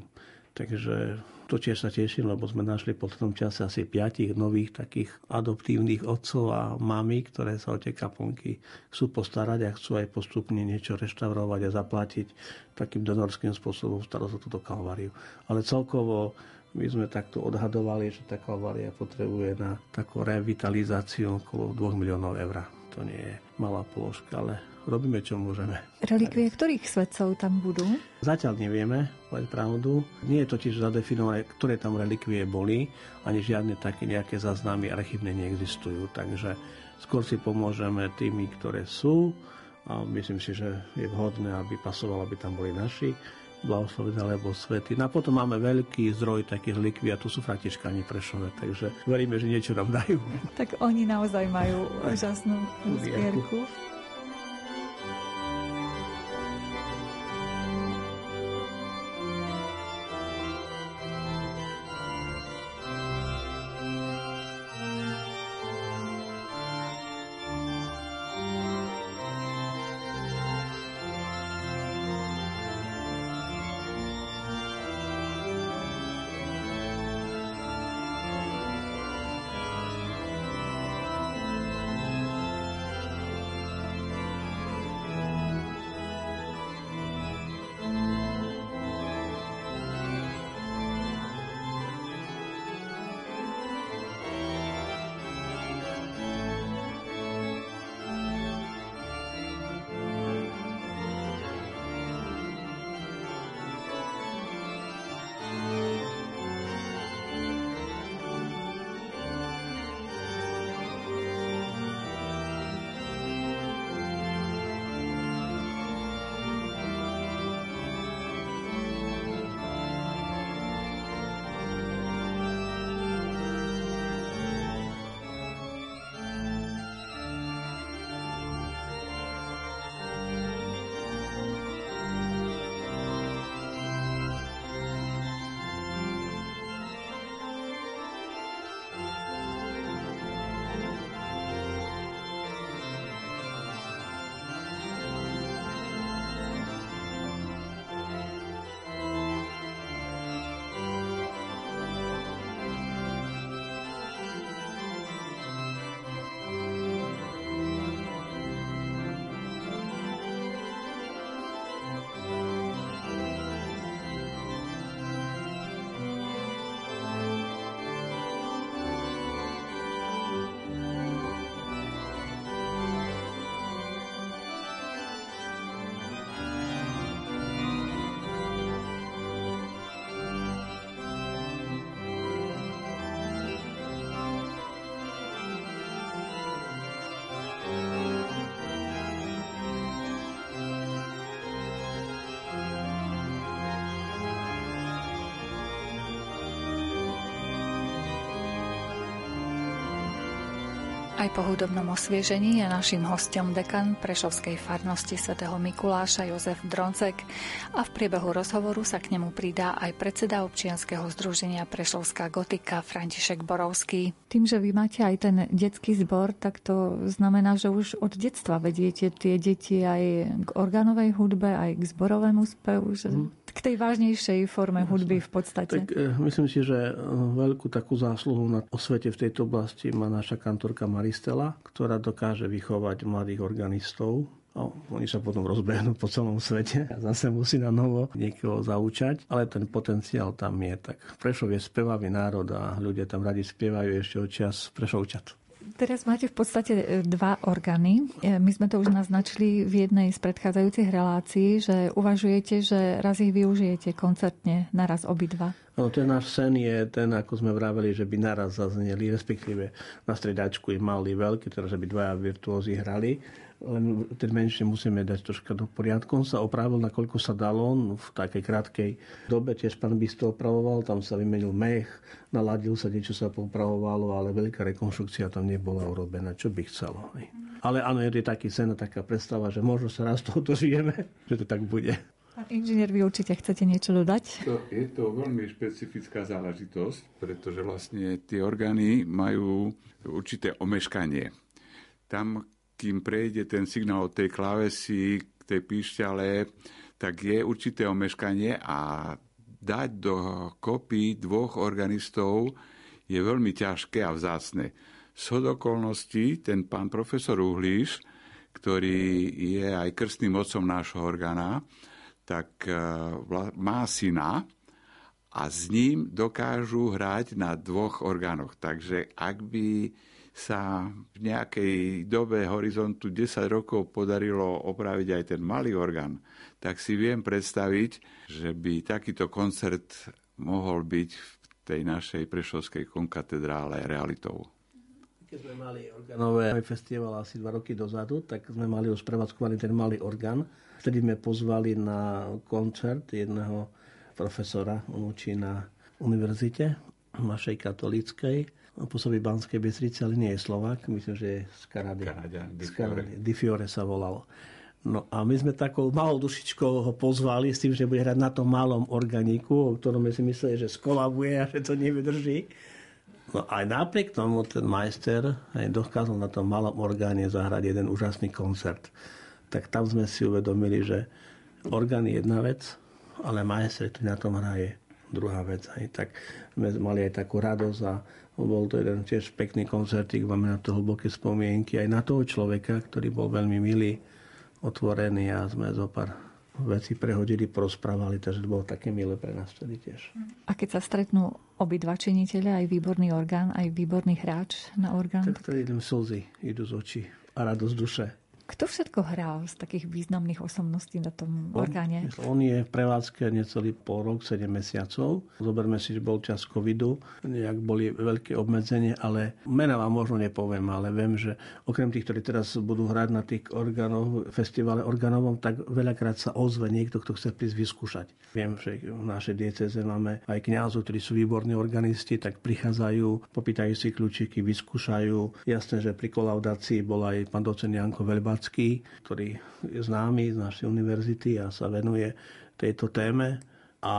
Takže to tiež sa teším, lebo sme našli po tom čase asi piatich nových takých adoptívnych otcov a mami, ktoré sa o tie kaplnky chcú postarať a chcú aj postupne niečo reštaurovať a zaplatiť takým donorským spôsobom starosť o túto kalváriu. Ale celkovo my sme takto odhadovali, že tá kalvária potrebuje na takú revitalizáciu okolo 2 miliónov eur. To nie je malá položka, ale robíme, čo môžeme. Relikvie ktorých svetcov tam budú? Zatiaľ nevieme, povedať pravdu. Nie je totiž zadefinované, ktoré tam relikvie boli, ani žiadne také nejaké záznamy archívne neexistujú. Takže skôr si pomôžeme tými, ktoré sú a myslím si, že je vhodné, aby pasovalo, aby tam boli naši blahoslovený alebo svety. No a potom máme veľký zdroj takých likví a tu sú fratiškáni Prešove, takže veríme, že niečo nám dajú. Tak oni naozaj majú úžasnú zbierku. Aj po hudobnom osviežení je našim hostom dekan Prešovskej farnosti svätého Mikuláša Jozef Droncek a v priebehu rozhovoru sa k nemu pridá aj predseda občianskeho združenia Prešovská gotika František Borovský. Tým, že vy máte aj ten detský zbor, tak to znamená, že už od detstva vediete tie deti aj k orgánovej hudbe, aj k zborovému spevu, že mm k tej vážnejšej forme hudby v podstate. Tak e, myslím si, že e, veľkú takú zásluhu na osvete v tejto oblasti má naša kantorka Maristela, ktorá dokáže vychovať mladých organistov, No, oni sa potom rozbehnú po celom svete a zase musí na novo niekoho zaučať, ale ten potenciál tam je. Tak Prešov je spevavý národ a ľudia tam radi spievajú ešte od čas Prešovčat. Teraz máte v podstate e, dva orgány. E, my sme to už naznačili v jednej z predchádzajúcich relácií, že uvažujete, že raz ich využijete koncertne, naraz obidva. No, ten náš sen je ten, ako sme vraveli, že by naraz zazneli, respektíve na stredačku je malý, veľký, teda že by dvaja virtuózi hrali len ten menšie musíme dať troška do poriadku. On sa opravil, nakoľko sa dalo, v takej krátkej dobe tiež pán Bisto opravoval, tam sa vymenil mech, naladil sa, niečo sa popravovalo, ale veľká rekonštrukcia tam nebola urobená, čo by chcelo. Ale áno, je taký sen a taká predstava, že možno sa raz tohoto žijeme, že to tak bude. Pán inžinier, vy určite chcete niečo dodať? To, je to veľmi špecifická záležitosť, pretože vlastne tie orgány majú určité omeškanie. Tam, kým prejde ten signál od tej klávesy k tej píšťale, tak je určité omeškanie a dať do kopy dvoch organistov je veľmi ťažké a vzácne. Z okolností ten pán profesor Uhlíš, ktorý je aj krstným otcom nášho orgána, tak e, má syna a s ním dokážu hrať na dvoch orgánoch. Takže ak by sa v nejakej dobe horizontu 10 rokov podarilo opraviť aj ten malý orgán, tak si viem predstaviť, že by takýto koncert mohol byť v tej našej prešovskej konkatedrále realitou. Keď sme mali organové festival asi dva roky dozadu, tak sme mali už prevádzkovaný ten malý orgán. Vtedy sme pozvali na koncert jedného profesora, on učí na univerzite našej katolíckej pôsobí Banskej Bystrici, ale nie je Slovak, myslím, že je z Kanady. Kanadia, z Kanady. Di Fiore sa volalo. No a my sme takou malou dušičkou ho pozvali s tým, že bude hrať na tom malom organiku, o ktorom sme si mysleli, že skolabuje a že to nevydrží. No aj napriek tomu ten majster aj dokázal na tom malom orgáne zahrať jeden úžasný koncert. Tak tam sme si uvedomili, že orgán je jedna vec, ale majster, ktorý na tom hraje, druhá vec. Aj tak sme mali aj takú radosť a bol to jeden tiež pekný koncertík, máme na to hlboké spomienky aj na toho človeka, ktorý bol veľmi milý, otvorený a sme zo pár veci prehodili, prosprávali, takže to bolo také milé pre nás vtedy tiež. A keď sa stretnú obidva činiteľe, aj výborný orgán, aj výborný hráč na orgán? Tak vtedy slzy idú z očí a radosť duše. Kto všetko hral z takých významných osobností na tom orgáne? On, je v prevádzke necelý pol rok, 7 mesiacov. Zoberme si, že bol čas covidu, nejak boli veľké obmedzenie, ale mena vám možno nepoviem, ale viem, že okrem tých, ktorí teraz budú hrať na tých orgánoch, festivale orgánovom, tak veľakrát sa ozve niekto, kto chce prísť vyskúšať. Viem, že v našej dieceze máme aj kňazov, ktorí sú výborní organisti, tak prichádzajú, popýtajú si kľúčiky, vyskúšajú. Jasné, že pri kolaudácii bol aj pán docen Janko Veľba Kovacký, ktorý je známy z našej univerzity a sa venuje tejto téme. A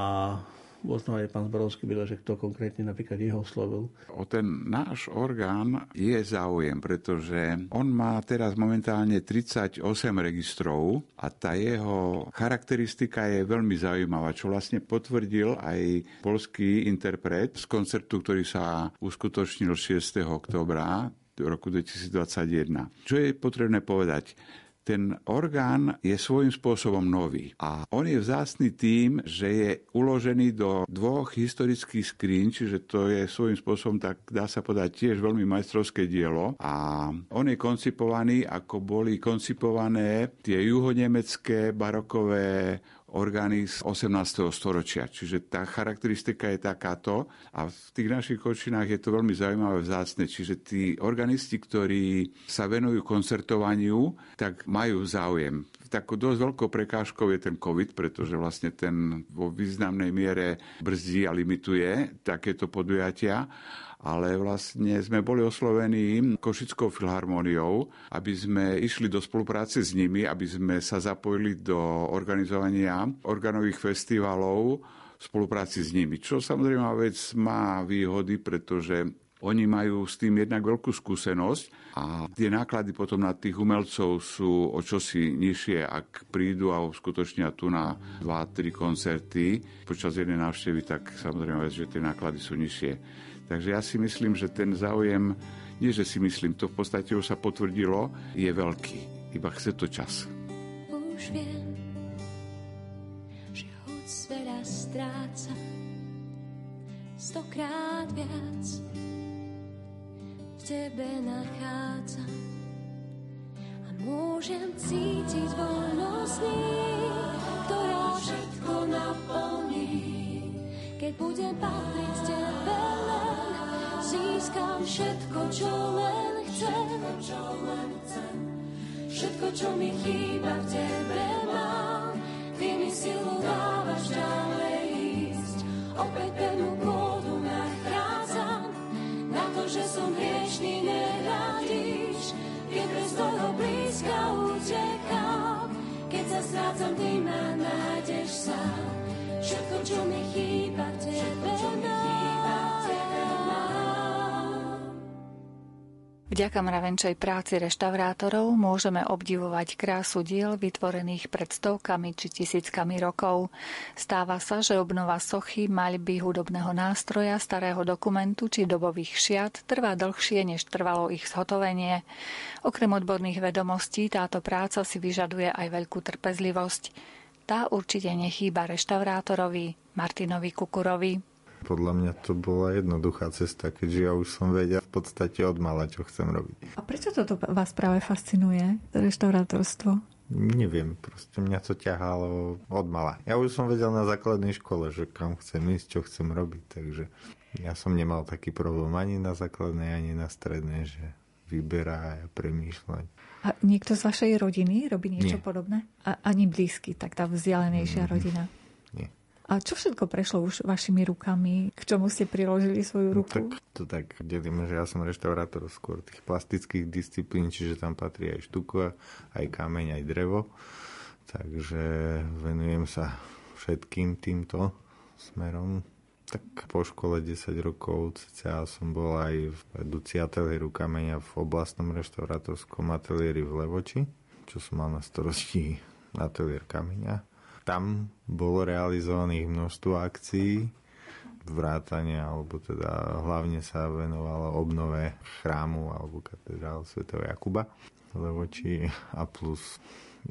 možno aj pán Zborovský byl, že kto konkrétne napríklad jeho oslovil. O ten náš orgán je záujem, pretože on má teraz momentálne 38 registrov a tá jeho charakteristika je veľmi zaujímavá, čo vlastne potvrdil aj polský interpret z koncertu, ktorý sa uskutočnil 6. oktobra roku 2021. Čo je potrebné povedať? ten orgán je svojím spôsobom nový. A on je vzácný tým, že je uložený do dvoch historických skrín, čiže to je svojím spôsobom, tak dá sa povedať, tiež veľmi majstrovské dielo. A on je koncipovaný, ako boli koncipované tie juhonemecké barokové orgány z 18. storočia. Čiže tá charakteristika je takáto a v tých našich kočinách je to veľmi zaujímavé vzácne. Čiže tí organisti, ktorí sa venujú koncertovaniu, tak majú záujem. Takou dosť veľkou prekážkou je ten COVID, pretože vlastne ten vo významnej miere brzdí a limituje takéto podujatia ale vlastne sme boli oslovení Košickou filharmóniou, aby sme išli do spolupráce s nimi, aby sme sa zapojili do organizovania organových festivalov v spolupráci s nimi. Čo samozrejme vec má výhody, pretože oni majú s tým jednak veľkú skúsenosť a tie náklady potom na tých umelcov sú o čosi nižšie, ak prídu a skutočnia tu na 2-3 koncerty počas jednej návštevy, tak samozrejme, že tie náklady sú nižšie. Takže ja si myslím, že ten záujem, nie že si myslím, to v podstate už sa potvrdilo, je veľký. Iba chce to čas. Už viem, že hoď veľa stráca stokrát viac tebe nachádzam a môžem cítiť voľnosť ktorá všetko naplní. Keď budem patriť tebe len, získam všetko, čo len chcem. Všetko, čo mi chýba v tebe mám, ty mi silu dávaš ďalej ísť. Opäť pevnú Vďaka mravenčej práci reštaurátorov môžeme obdivovať krásu diel vytvorených pred stovkami či tisíckami rokov. Stáva sa, že obnova sochy, maľby, hudobného nástroja, starého dokumentu či dobových šiat trvá dlhšie, než trvalo ich zhotovenie. Okrem odborných vedomostí táto práca si vyžaduje aj veľkú trpezlivosť. Tá určite nechýba reštaurátorovi Martinovi Kukurovi. Podľa mňa to bola jednoduchá cesta, keďže ja už som vedel v podstate od mala, čo chcem robiť. A prečo toto vás práve fascinuje, reštaurátorstvo? Neviem, proste mňa to ťahalo od mala. Ja už som vedel na základnej škole, že kam chcem ísť, čo chcem robiť, takže ja som nemal taký problém ani na základnej, ani na strednej, že vyberá a premýšľať. A niekto z vašej rodiny robí niečo Nie. podobné? A ani blízky, tak tá vzdialenejšia mm. rodina? A čo všetko prešlo už vašimi rukami? K čomu ste priložili svoju ruku? No, tak, to tak delíme, že ja som reštaurátor skôr tých plastických disciplín, čiže tam patrí aj štuka, aj kameň, aj drevo. Takže venujem sa všetkým týmto smerom. Tak po škole 10 rokov cca som bol aj v vedúci ateliéru kameňa v oblastnom reštaurátorskom ateliéri v Levoči, čo som mal na starosti ateliér kameňa tam bolo realizovaných množstvo akcií, vrátania, alebo teda hlavne sa venovalo obnove chrámu alebo katedrál Sv. Jakuba Levoči a plus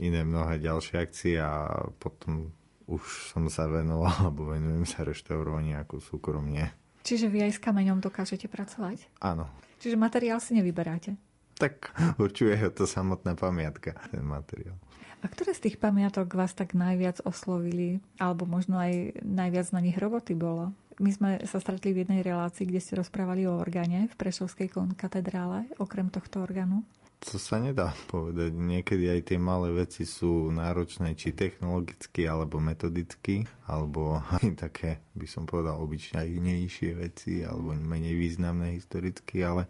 iné mnohé ďalšie akcie a potom už som sa venoval alebo venujem sa reštaurovaniu ako súkromne. Čiže vy aj s kameňom dokážete pracovať? Áno. Čiže materiál si nevyberáte? Tak určuje to samotná pamiatka, ten materiál. A ktoré z tých pamiatok vás tak najviac oslovili? Alebo možno aj najviac na nich roboty bolo? My sme sa stretli v jednej relácii, kde ste rozprávali o orgáne v Prešovskej katedrále, okrem tohto orgánu. To sa nedá povedať. Niekedy aj tie malé veci sú náročné, či technologicky, alebo metodicky, alebo aj také, by som povedal, obyčajnejšie veci, alebo menej významné historicky, ale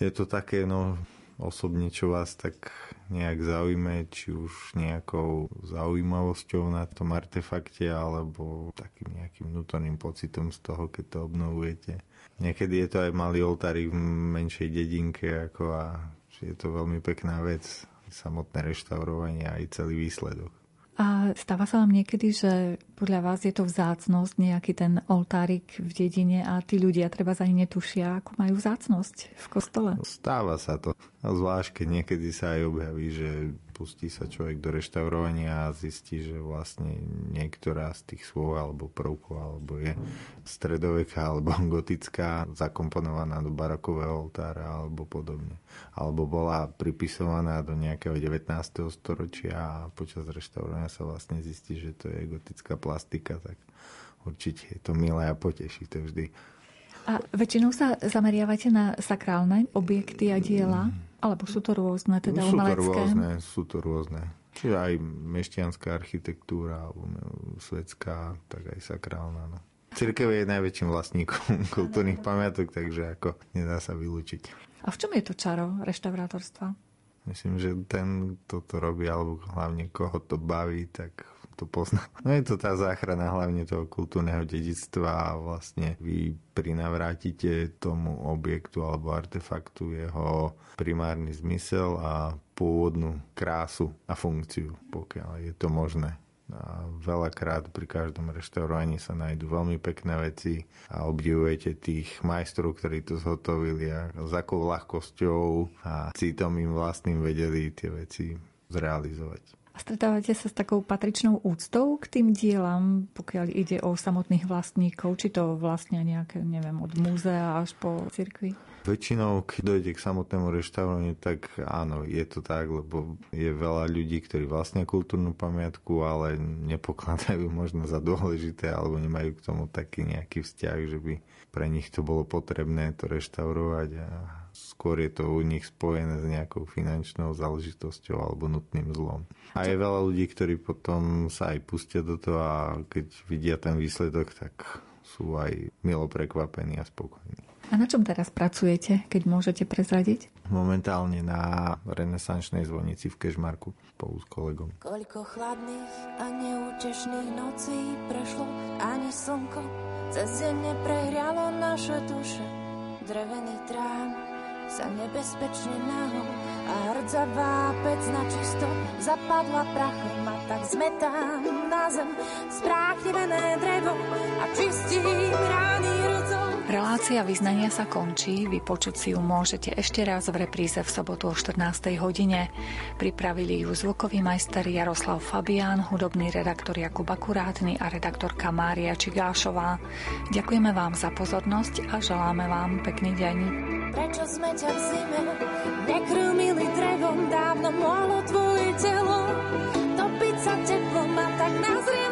je to také, no, osobne, čo vás tak nejak zaujme, či už nejakou zaujímavosťou na tom artefakte, alebo takým nejakým vnútorným pocitom z toho, keď to obnovujete. Niekedy je to aj malý oltárik v menšej dedinke, ako a je to veľmi pekná vec, samotné reštaurovanie a aj celý výsledok. A stáva sa vám niekedy, že podľa vás je to vzácnosť, nejaký ten oltárik v dedine a tí ľudia treba za ani netušia, ako majú vzácnosť v kostole? Stáva sa to. A zvlášť, keď niekedy sa aj objaví, že pustí sa človek do reštaurovania a zistí, že vlastne niektorá z tých svoj alebo prvkov alebo je stredoveká alebo gotická zakomponovaná do barakového oltára alebo podobne. Alebo bola pripisovaná do nejakého 19. storočia a počas reštaurovania sa vlastne zistí, že to je gotická plastika, tak určite je to milé a poteší to vždy. A väčšinou sa zameriavate na sakrálne objekty a diela? Alebo sú to rôzne, teda sú umelecké? To rôzne, sú to rôzne. Čiže aj mešťanská architektúra, alebo svetská, tak aj sakrálna. No. Cirkev je najväčším vlastníkom kultúrnych pamiatok, takže ako nedá sa vylúčiť. A v čom je to čaro reštaurátorstva? Myslím, že ten, kto to robí, alebo hlavne koho to baví, tak to pozná. No je to tá záchrana hlavne toho kultúrneho dedictva a vlastne vy prinavrátite tomu objektu alebo artefaktu jeho primárny zmysel a pôvodnú krásu a funkciu, pokiaľ je to možné. A veľakrát pri každom reštaurovaní sa nájdú veľmi pekné veci a obdivujete tých majstrov, ktorí to zhotovili a s akou ľahkosťou a citom im vlastným vedeli tie veci zrealizovať. A stretávate sa s takou patričnou úctou k tým dielam, pokiaľ ide o samotných vlastníkov, či to vlastne nejaké, neviem, od múzea až po cirkvi? Väčšinou, keď dojde k samotnému reštaurovaniu, tak áno, je to tak, lebo je veľa ľudí, ktorí vlastnia kultúrnu pamiatku, ale nepokladajú možno za dôležité alebo nemajú k tomu taký nejaký vzťah, že by pre nich to bolo potrebné to reštaurovať a skôr je to u nich spojené s nejakou finančnou záležitosťou alebo nutným zlom. A je veľa ľudí, ktorí potom sa aj pustia do toho a keď vidia ten výsledok, tak sú aj milo prekvapení a spokojní. A na čom teraz pracujete, keď môžete prezradiť? Momentálne na renesančnej zvonici v Kešmarku spolu s kolegom. Koľko chladných a neútešných nocí prešlo, ani slnko cez deň neprehrialo naše duše. Drevený trám sa nebezpečne nahol a hrdzavá pec na čisto zapadla prachom a tak zmetám na zem spráchnevené drevo a čistím rány. Relácia vyznania sa končí, vypočuť si ju môžete ešte raz v repríze v sobotu o 14. hodine. Pripravili ju zvukový majster Jaroslav Fabián, hudobný redaktor Jakub Akurátny a redaktorka Mária Čigášová. Ďakujeme vám za pozornosť a želáme vám pekný deň. Prečo sme ťa v zime nekrmili drevom, dávno mohlo tvoje telo topiť sa teplom a tak nazriem